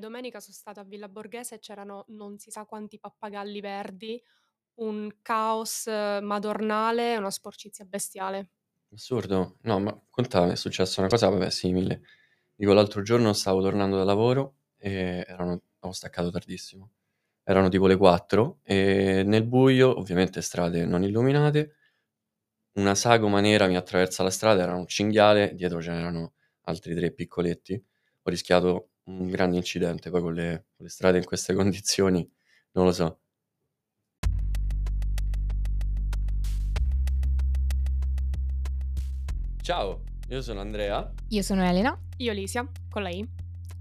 domenica sono stata a Villa Borghese e c'erano non si sa quanti pappagalli verdi, un caos eh, madornale una sporcizia bestiale. Assurdo. No, ma conta, è successa una cosa, vabbè, simile. Dico, l'altro giorno stavo tornando da lavoro e erano, avevo staccato tardissimo. Erano tipo le 4 e nel buio, ovviamente strade non illuminate, una sagoma nera mi attraversa la strada, era un cinghiale, dietro ce n'erano altri tre piccoletti. Ho rischiato un grande incidente, poi con le, con le strade in queste condizioni, non lo so. Ciao, io sono Andrea. Io sono Elena, Io Lisia, con la I.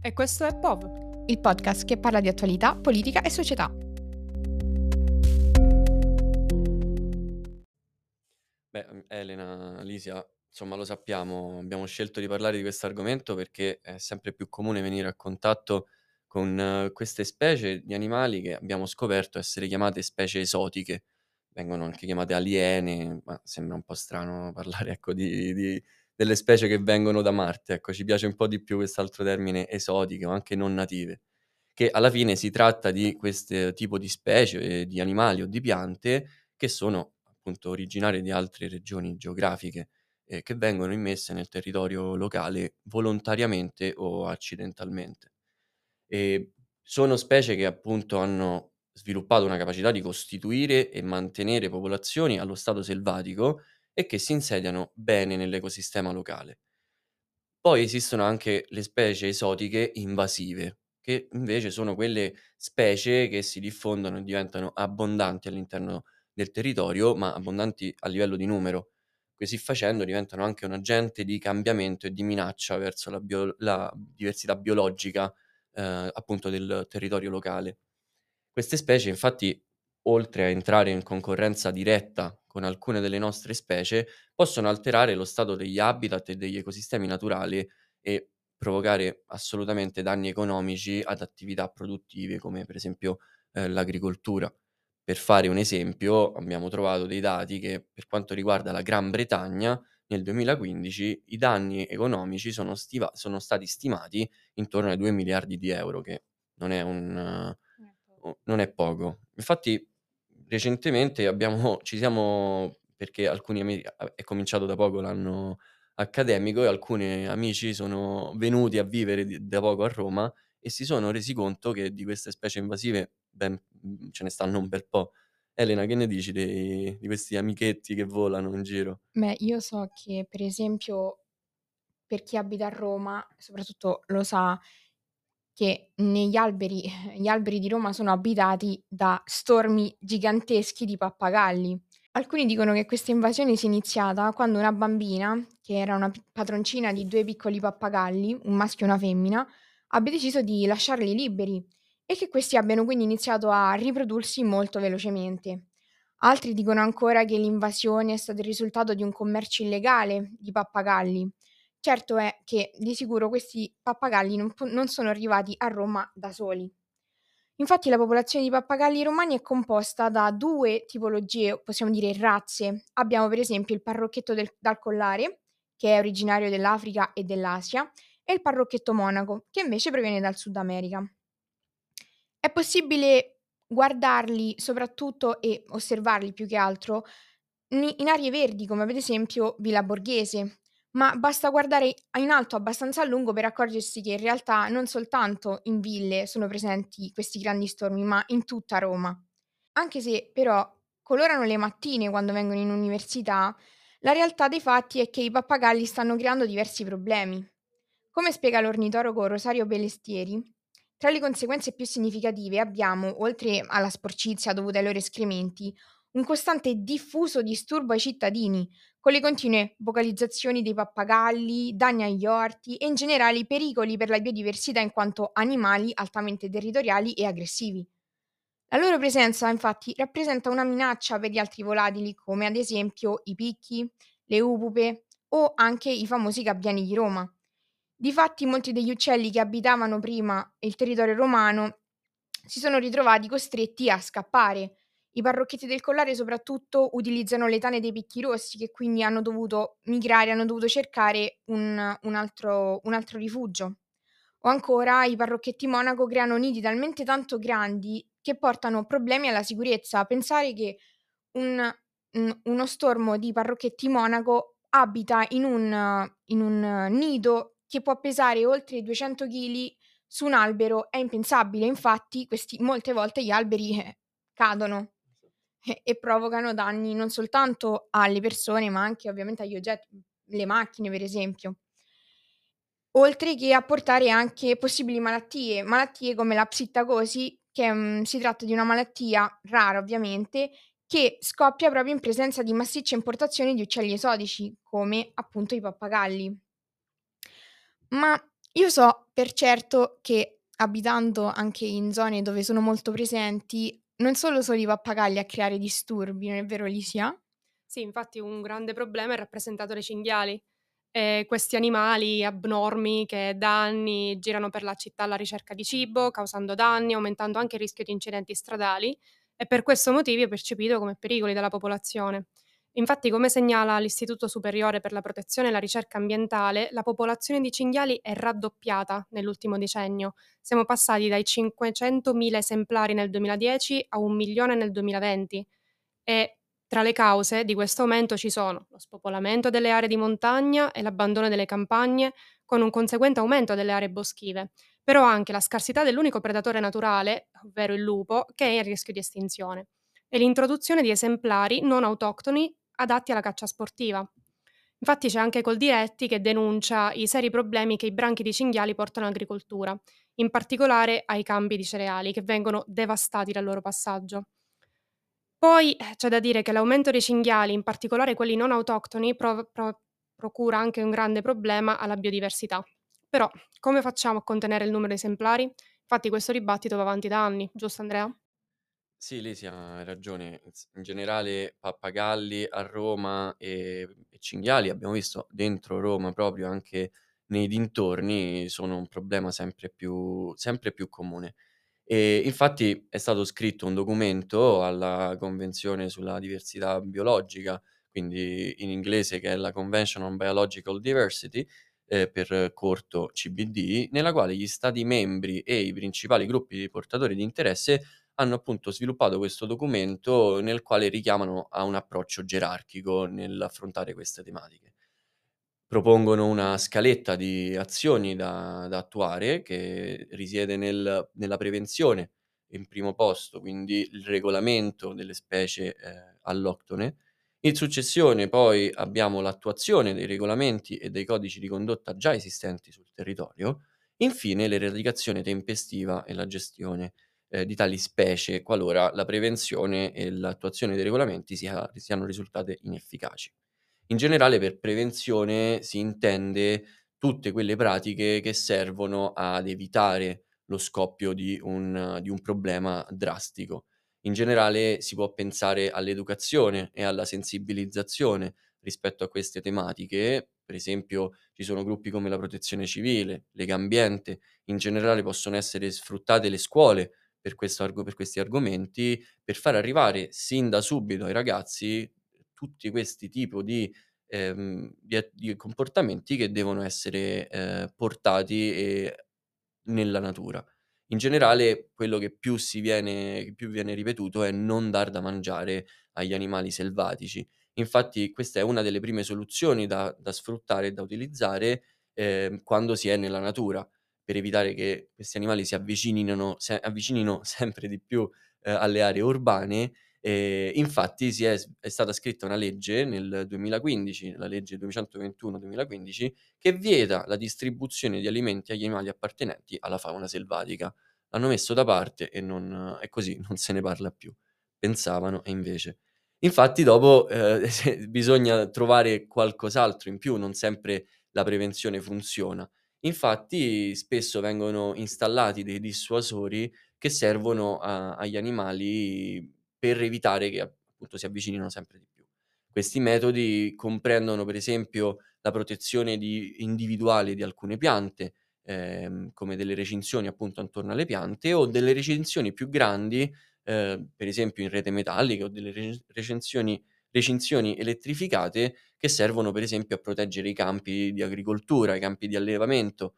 E questo è POV. il podcast che parla di attualità, politica e società. Beh, Elena, Lisia, insomma lo sappiamo, abbiamo scelto di parlare di questo argomento perché è sempre più comune venire a contatto con eh, queste specie di animali che abbiamo scoperto essere chiamate specie esotiche. Vengono anche chiamate aliene, ma sembra un po' strano parlare ecco, di, di- delle specie che vengono da Marte. Ecco, ci piace un po' di più quest'altro termine esotiche o anche non native, che alla fine si tratta di questo tipo di specie, eh, di animali o di piante che sono appunto originarie di altre regioni geografiche eh, che vengono immesse nel territorio locale volontariamente o accidentalmente. E sono specie che appunto hanno sviluppato una capacità di costituire e mantenere popolazioni allo stato selvatico e che si insediano bene nell'ecosistema locale. Poi esistono anche le specie esotiche invasive, che invece sono quelle specie che si diffondono e diventano abbondanti all'interno del territorio, ma abbondanti a livello di numero. Così facendo diventano anche un agente di cambiamento e di minaccia verso la, bio- la diversità biologica eh, appunto del territorio locale. Queste specie infatti, oltre a entrare in concorrenza diretta con alcune delle nostre specie, possono alterare lo stato degli habitat e degli ecosistemi naturali e provocare assolutamente danni economici ad attività produttive come per esempio eh, l'agricoltura. Per fare un esempio, abbiamo trovato dei dati che per quanto riguarda la Gran Bretagna, nel 2015 i danni economici sono, stiva- sono stati stimati intorno ai 2 miliardi di euro, che non è, un, uh, non è poco. Infatti recentemente abbiamo, ci siamo, perché alcuni amici, è cominciato da poco l'anno accademico e alcuni amici sono venuti a vivere di- da poco a Roma e si sono resi conto che di queste specie invasive ben, ce ne stanno un bel po'. Elena, che ne dici dei- di questi amichetti che volano in giro? Beh, io so che per esempio per chi abita a Roma, soprattutto lo sa che negli alberi, gli alberi di Roma sono abitati da stormi giganteschi di pappagalli. Alcuni dicono che questa invasione sia iniziata quando una bambina, che era una padroncina di due piccoli pappagalli, un maschio e una femmina, abbia deciso di lasciarli liberi e che questi abbiano quindi iniziato a riprodursi molto velocemente. Altri dicono ancora che l'invasione è stato il risultato di un commercio illegale di pappagalli. Certo è che di sicuro questi pappagalli non, non sono arrivati a Roma da soli. Infatti la popolazione di pappagalli romani è composta da due tipologie, possiamo dire razze. Abbiamo per esempio il parrocchetto del- dal collare, che è originario dell'Africa e dell'Asia, e il parrocchetto monaco, che invece proviene dal Sud America. È possibile guardarli soprattutto e osservarli più che altro in aree verdi, come ad esempio Villa Borghese, ma basta guardare in alto abbastanza a lungo per accorgersi che in realtà non soltanto in ville sono presenti questi grandi stormi, ma in tutta Roma. Anche se però colorano le mattine quando vengono in università, la realtà dei fatti è che i pappagalli stanno creando diversi problemi. Come spiega l'ornitologo Rosario Bellestieri, tra le conseguenze più significative abbiamo, oltre alla sporcizia dovuta ai loro escrementi, un costante e diffuso disturbo ai cittadini, con le continue vocalizzazioni dei pappagalli, danni agli orti e in generale pericoli per la biodiversità in quanto animali altamente territoriali e aggressivi. La loro presenza, infatti, rappresenta una minaccia per gli altri volatili, come ad esempio i picchi, le upupe o anche i famosi gabbiani di Roma. Difatti, molti degli uccelli che abitavano prima il territorio romano si sono ritrovati costretti a scappare. I parrocchetti del collare soprattutto utilizzano le tane dei picchi rossi che quindi hanno dovuto migrare, hanno dovuto cercare un, un altro, un altro rifugio. O ancora i parrocchetti monaco creano nidi talmente tanto grandi che portano problemi alla sicurezza. Pensare che un, un- uno stormo di parrocchetti monaco abita in un, in un nido che può pesare oltre 200 kg su un albero è impensabile. Infatti, questi, molte volte gli alberi eh, cadono e, e provocano danni non soltanto alle persone, ma anche ovviamente agli oggetti, le macchine, per esempio. Oltre che a portare anche possibili malattie, malattie come la psittacosi, che um, si tratta di una malattia rara ovviamente, che scoppia proprio in presenza di massicce importazioni di uccelli esotici, come appunto i pappagalli. Ma io so per certo che abitando anche in zone dove sono molto presenti, non solo sono i pappagalli a creare disturbi, non è vero Lisia? Sì, infatti un grande problema è rappresentato dai cinghiali. E questi animali abnormi che da anni girano per la città alla ricerca di cibo, causando danni, aumentando anche il rischio di incidenti stradali, e per questo motivo è percepito come pericoli dalla popolazione. Infatti, come segnala l'Istituto Superiore per la Protezione e la Ricerca Ambientale, la popolazione di cinghiali è raddoppiata nell'ultimo decennio. Siamo passati dai 500.000 esemplari nel 2010 a un milione nel 2020 e tra le cause di questo aumento ci sono lo spopolamento delle aree di montagna e l'abbandono delle campagne, con un conseguente aumento delle aree boschive, però anche la scarsità dell'unico predatore naturale, ovvero il lupo, che è in rischio di estinzione, e l'introduzione di esemplari non autoctoni adatti alla caccia sportiva. Infatti c'è anche Coldiretti che denuncia i seri problemi che i branchi di cinghiali portano all'agricoltura, in particolare ai campi di cereali che vengono devastati dal loro passaggio. Poi eh, c'è da dire che l'aumento dei cinghiali, in particolare quelli non autoctoni, pro- pro- procura anche un grande problema alla biodiversità. Però come facciamo a contenere il numero di esemplari? Infatti questo dibattito va avanti da anni, giusto Andrea? Sì, Lisi hai ragione. In generale pappagalli a Roma e, e cinghiali, abbiamo visto dentro Roma proprio anche nei dintorni, sono un problema sempre più, sempre più comune. E infatti è stato scritto un documento alla Convenzione sulla diversità biologica, quindi in inglese che è la Convention on Biological Diversity, eh, per corto CBD, nella quale gli Stati membri e i principali gruppi di portatori di interesse hanno appunto sviluppato questo documento nel quale richiamano a un approccio gerarchico nell'affrontare queste tematiche. Propongono una scaletta di azioni da, da attuare che risiede nel, nella prevenzione in primo posto, quindi il regolamento delle specie eh, alloctone. In successione poi abbiamo l'attuazione dei regolamenti e dei codici di condotta già esistenti sul territorio. Infine l'eradicazione tempestiva e la gestione eh, di tali specie qualora la prevenzione e l'attuazione dei regolamenti sia, siano risultate inefficaci. In generale per prevenzione si intende tutte quelle pratiche che servono ad evitare lo scoppio di un, di un problema drastico. In generale si può pensare all'educazione e alla sensibilizzazione rispetto a queste tematiche, per esempio ci sono gruppi come la protezione civile, Lega Ambiente, in generale possono essere sfruttate le scuole per, questo, per questi argomenti, per far arrivare sin da subito ai ragazzi tutti questi tipi di, ehm, di, di, comportamenti che devono essere eh, portati eh, nella natura. In generale, quello che più, si viene, più viene ripetuto è non dar da mangiare agli animali selvatici. Infatti, questa è una delle prime soluzioni da, da sfruttare e da utilizzare eh, quando si è nella natura per evitare che questi animali si avvicinino, se, avvicinino sempre di più eh, alle aree urbane. Eh, infatti è, è, stata scritta una legge nel 2015, la legge 221-2015, che vieta la distribuzione di alimenti agli animali appartenenti alla fauna selvatica. L'hanno messo da parte e, non, è così, non se ne parla più. Pensavano e invece. Infatti dopo eh, bisogna trovare qualcos'altro in più, non sempre la prevenzione funziona. Infatti spesso vengono installati dei dissuasori che servono a agli animali per evitare che appunto si avvicinino sempre di più. Questi metodi comprendono per esempio la protezione di individuale di alcune piante, ehm, come delle recinzioni appunto attorno alle piante o delle recinzioni più grandi, ehm, per esempio in rete metallica o delle re recinzioni recinzioni elettrificate che servono per esempio a proteggere i campi di agricoltura, i campi di allevamento.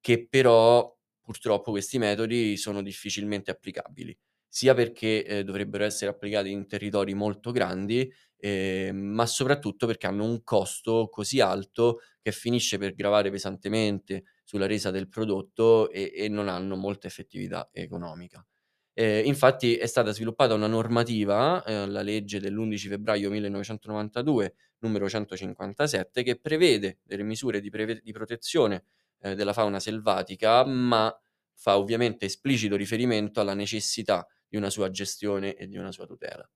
che però purtroppo questi metodi sono difficilmente applicabili, sia perché, ehm, dovrebbero essere applicati in territori molto grandi, ehm, ma soprattutto perché hanno un costo così alto che finisce per gravare pesantemente sulla resa del prodotto e e non hanno molta effettività economica. Ehm, infatti è stata sviluppata una normativa, ehm, la legge dell'11 febbraio 1992, numero 157, che prevede delle misure di preve di protezione, ehm, della fauna selvatica, ma fa ovviamente esplicito riferimento alla necessità di una sua gestione e di una sua tutela.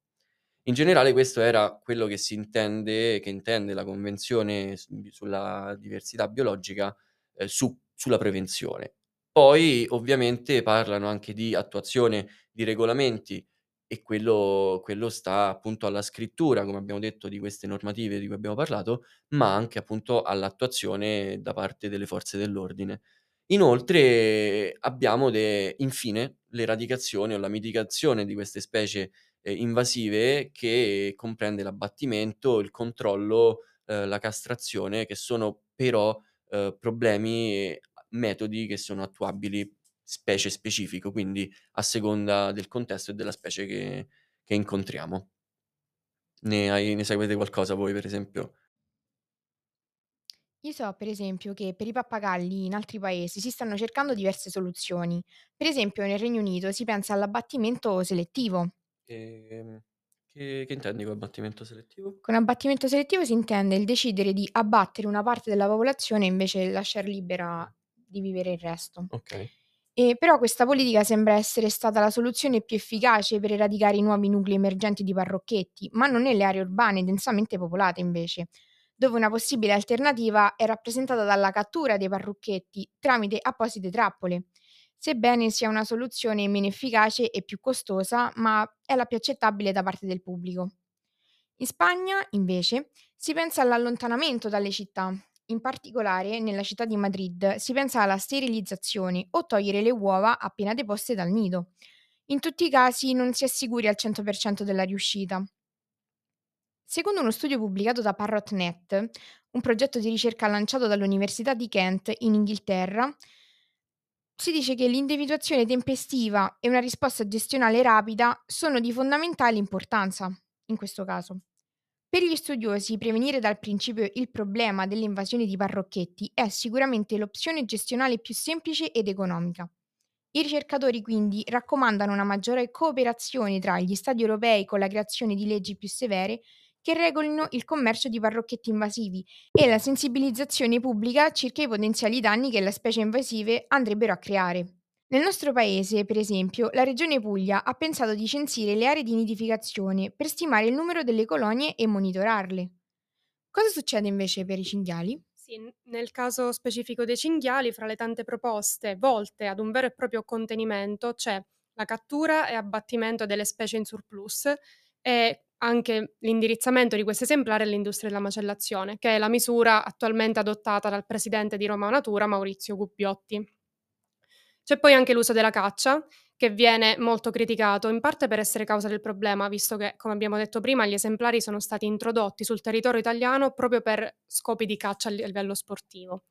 In generale questo era quello che si intende che intende la Convenzione sulla diversità biologica, ehm, su sulla prevenzione. Poi ovviamente parlano anche di attuazione di regolamenti e quello quello sta appunto alla scrittura, come abbiamo detto, di queste normative di cui abbiamo parlato, ma anche appunto all'attuazione da parte delle forze dell'ordine. Inoltre abbiamo de infine l'eradicazione o la mitigazione di queste specie, ehm, invasive che comprende l'abbattimento, il controllo, ehm, la castrazione, che sono però, ehm, problemi metodi che sono attuabili specie specifico, quindi a seconda del contesto e della specie che che incontriamo. Ne hai ne sapete qualcosa voi per esempio? Io so per esempio che per i pappagalli in altri paesi si stanno cercando diverse soluzioni. Per esempio nel Regno Unito si pensa all'abbattimento selettivo. Ehm, che che intendi con abbattimento selettivo? Con abbattimento selettivo si intende il decidere di abbattere una parte della popolazione e invece lasciar libera di vivere il resto. Okay. E però questa politica sembra essere stata la soluzione più efficace per eradicare i nuovi nuclei emergenti di parrocchetti, ma non nelle aree urbane densamente popolate invece, dove una possibile alternativa è rappresentata dalla cattura dei parrucchetti tramite apposite trappole. Sebbene sia una soluzione meno efficace e più costosa, ma è la più accettabile da parte del pubblico. In Spagna, invece, si pensa all'allontanamento dalle città. In particolare, nella città di Madrid si pensa alla sterilizzazione o togliere le uova appena deposte dal nido. In tutti i casi non si è sicuri al 100% della riuscita. Secondo uno studio pubblicato da ParrotNet, un progetto di ricerca lanciato dall'Università di Kent in Inghilterra, si dice che l'individuazione tempestiva e una risposta gestionale rapida sono di fondamentale importanza in questo caso. Per gli studiosi, prevenire dal principio il problema delle invasioni di parrocchetti è sicuramente l'opzione gestionale più semplice ed economica. I ricercatori quindi raccomandano una maggiore cooperazione tra gli Stati europei con la creazione di leggi più severe che regolino il commercio di parrocchetti invasivi e la sensibilizzazione pubblica circa i potenziali danni che le specie invasive andrebbero a creare. Nel nostro paese, per esempio, la Regione Puglia ha pensato di censire le aree di nidificazione per stimare il numero delle colonie e monitorarle. Cosa succede invece per i cinghiali? Sì, nel caso specifico dei cinghiali, fra le tante proposte volte ad un vero e proprio contenimento, c'è la cattura e abbattimento delle specie in surplus e anche l'indirizzamento di questi esemplari all'industria della macellazione, che è la misura attualmente adottata dal presidente di Roma Natura, Maurizio Gubbiotti. C'è poi anche l'uso della caccia, che viene molto criticato, in parte per essere causa del problema, visto che, come abbiamo detto prima, gli esemplari sono stati introdotti sul territorio italiano proprio per scopi di caccia a livello sportivo.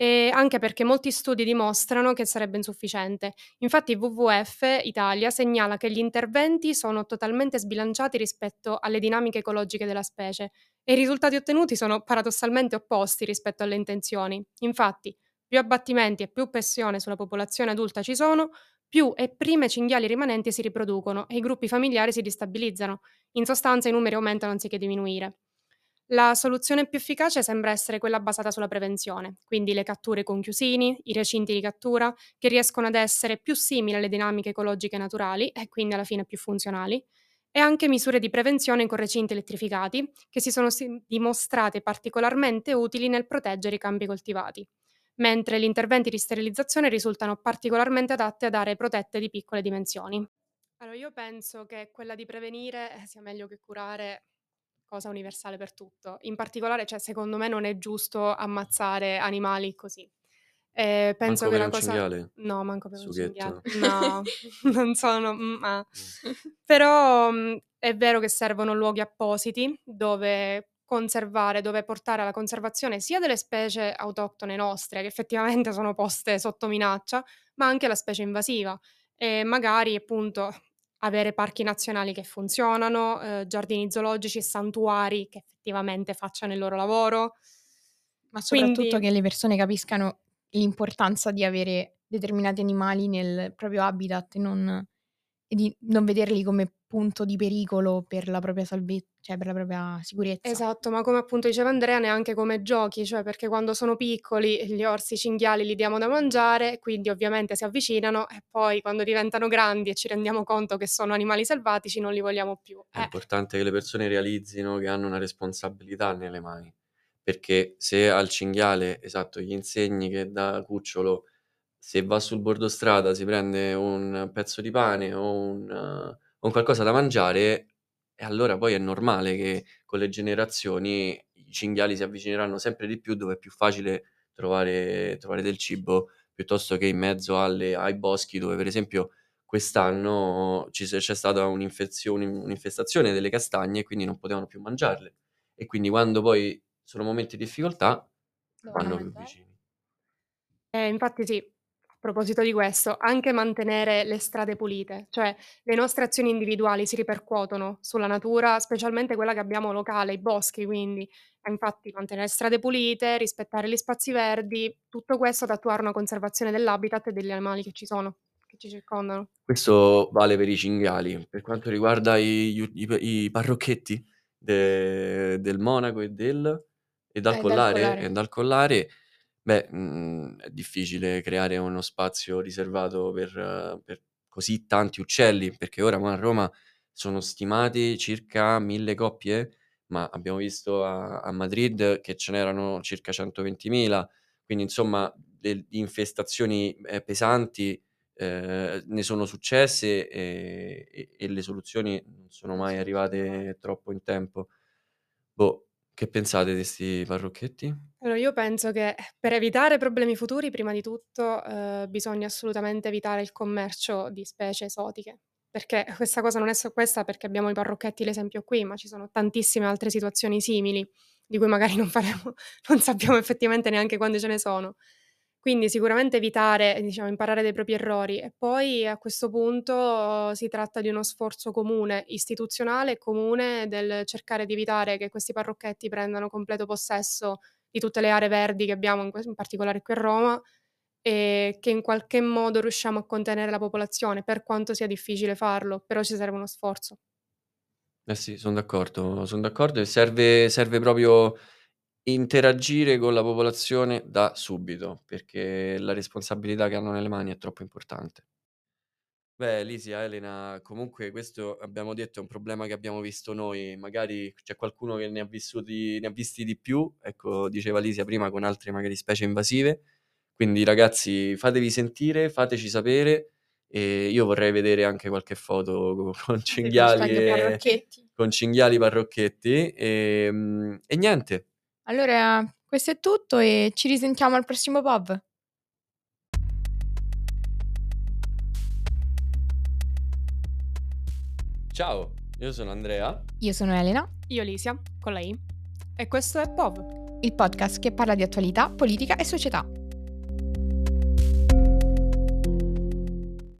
E anche perché molti studi dimostrano che sarebbe insufficiente. Infatti WWF Italia segnala che gli interventi sono totalmente sbilanciati rispetto alle dinamiche ecologiche della specie e i risultati ottenuti sono paradossalmente opposti rispetto alle intenzioni. Infatti, più abbattimenti e più pressione sulla popolazione adulta ci sono, più e prime cinghiali rimanenti si riproducono e i gruppi familiari si destabilizzano. In sostanza i numeri aumentano anziché diminuire. La soluzione più efficace sembra essere quella basata sulla prevenzione, quindi le catture con chiusini, i recinti di cattura, che riescono ad essere più simili alle dinamiche ecologiche naturali e quindi alla fine più funzionali, e anche misure di prevenzione con recinti elettrificati, che si sono dimostrate particolarmente utili nel proteggere i campi coltivati mentre gli interventi di sterilizzazione risultano particolarmente adatti ad aree protette di piccole dimensioni. Allora, io penso che quella di prevenire eh, sia meglio che curare, cosa universale per tutto. In particolare, cioè, secondo me non è giusto ammazzare animali così. Eh, penso Manco che per la un cosa... cinghiale? No, manco per un cinghiale. Sughetto? No, non sono... mm, ah. Mh. Però mh, è vero che servono luoghi appositi dove conservare, dove portare alla conservazione sia delle specie autoctone nostre, che effettivamente sono poste sotto minaccia, ma anche la specie invasiva. E magari appunto avere parchi nazionali che funzionano, eh, giardini zoologici e santuari che effettivamente facciano il loro lavoro. Ma soprattutto Quindi- che le persone capiscano l'importanza di avere determinati animali nel proprio habitat e non, e di non vederli come punto di pericolo per la propria salvezza, cioè per la propria sicurezza. Esatto, ma come appunto diceva Andrea, neanche come giochi, cioè perché quando sono piccoli gli orsi, i cinghiali li diamo da mangiare, quindi ovviamente si avvicinano e poi quando diventano grandi e ci rendiamo conto che sono animali selvatici non li vogliamo più. È Eh, importante che le persone realizzino che hanno una responsabilità nelle mani, perché se al cinghiale, esatto, gli insegni che da cucciolo, se va sul bordo strada si prende un pezzo di pane o un, o un qualcosa da mangiare, e allora poi è normale che con le generazioni i cinghiali si avvicineranno sempre di più dove è più facile trovare, trovare del cibo piuttosto che in mezzo alle- ai boschi dove per esempio quest'anno ci c'è stata un'infezione- un'infestazione delle castagne e quindi non potevano più mangiarle. E quindi quando poi sono momenti di difficoltà vanno più vicini. Eh, infatti sì, a proposito di questo, anche mantenere le strade pulite, cioè le nostre azioni individuali si ripercuotono sulla natura, specialmente quella che abbiamo locale, i boschi, quindi Eh, infatti mantenere strade pulite, rispettare gli spazi verdi, tutto questo ad attuare una conservazione dell'habitat e degli animali che ci sono, che ci circondano. Questo vale per i cinghiali. Per quanto riguarda i, i- i- parrocchetti de- del monaco e, del, e dal Eh, dal collare, collare. e dal collare, beh, mh, è difficile creare uno spazio riservato per, eh, per così tanti uccelli, perché ora a Roma sono stimati circa mille coppie, ma abbiamo visto a, a Madrid che ce n'erano circa 120.000, quindi insomma le infestazioni eh, pesanti eh, ne sono successe e, e- e le soluzioni non sono mai arrivate troppo in tempo. Boh, che pensate di questi parrocchetti? Allora, io penso che per evitare problemi futuri, prima di tutto, eh, bisogna assolutamente evitare il commercio di specie esotiche. Perché questa cosa non è solo questa, perché abbiamo i parrocchetti, l'esempio qui, ma ci sono tantissime altre situazioni simili, di cui magari non faremo, non sappiamo effettivamente neanche quante ce ne sono. Quindi sicuramente evitare, diciamo, imparare dai propri errori e poi a questo punto si tratta di uno sforzo comune, istituzionale e comune del cercare di evitare che questi parrocchetti prendano completo possesso di tutte le aree verdi che abbiamo, in, in particolare qui a Roma, e che in qualche modo riusciamo a contenere la popolazione, per quanto sia difficile farlo, però ci serve uno sforzo. Eh sì, sono d'accordo, sono d'accordo e serve, serve proprio interagire con la popolazione da subito, perché la responsabilità che hanno nelle mani è troppo importante. Beh, Lisia, Elena, comunque questo abbiamo detto è un problema che abbiamo visto noi, magari c'è qualcuno che ne ha vissuti, ne ha visti di più, ecco, diceva Lisia prima con altre magari specie invasive, quindi ragazzi fatevi sentire, fateci sapere e io vorrei vedere anche qualche foto co- con cinghiali e, parrocchetti. con cinghiali parrocchetti e, mm, e niente, Allora, questo è tutto e ci risentiamo al prossimo pub. ciao, io sono Andrea. Io sono Elena, Io Lisia, con la I, e questo è POV. il podcast che parla di attualità, politica e società.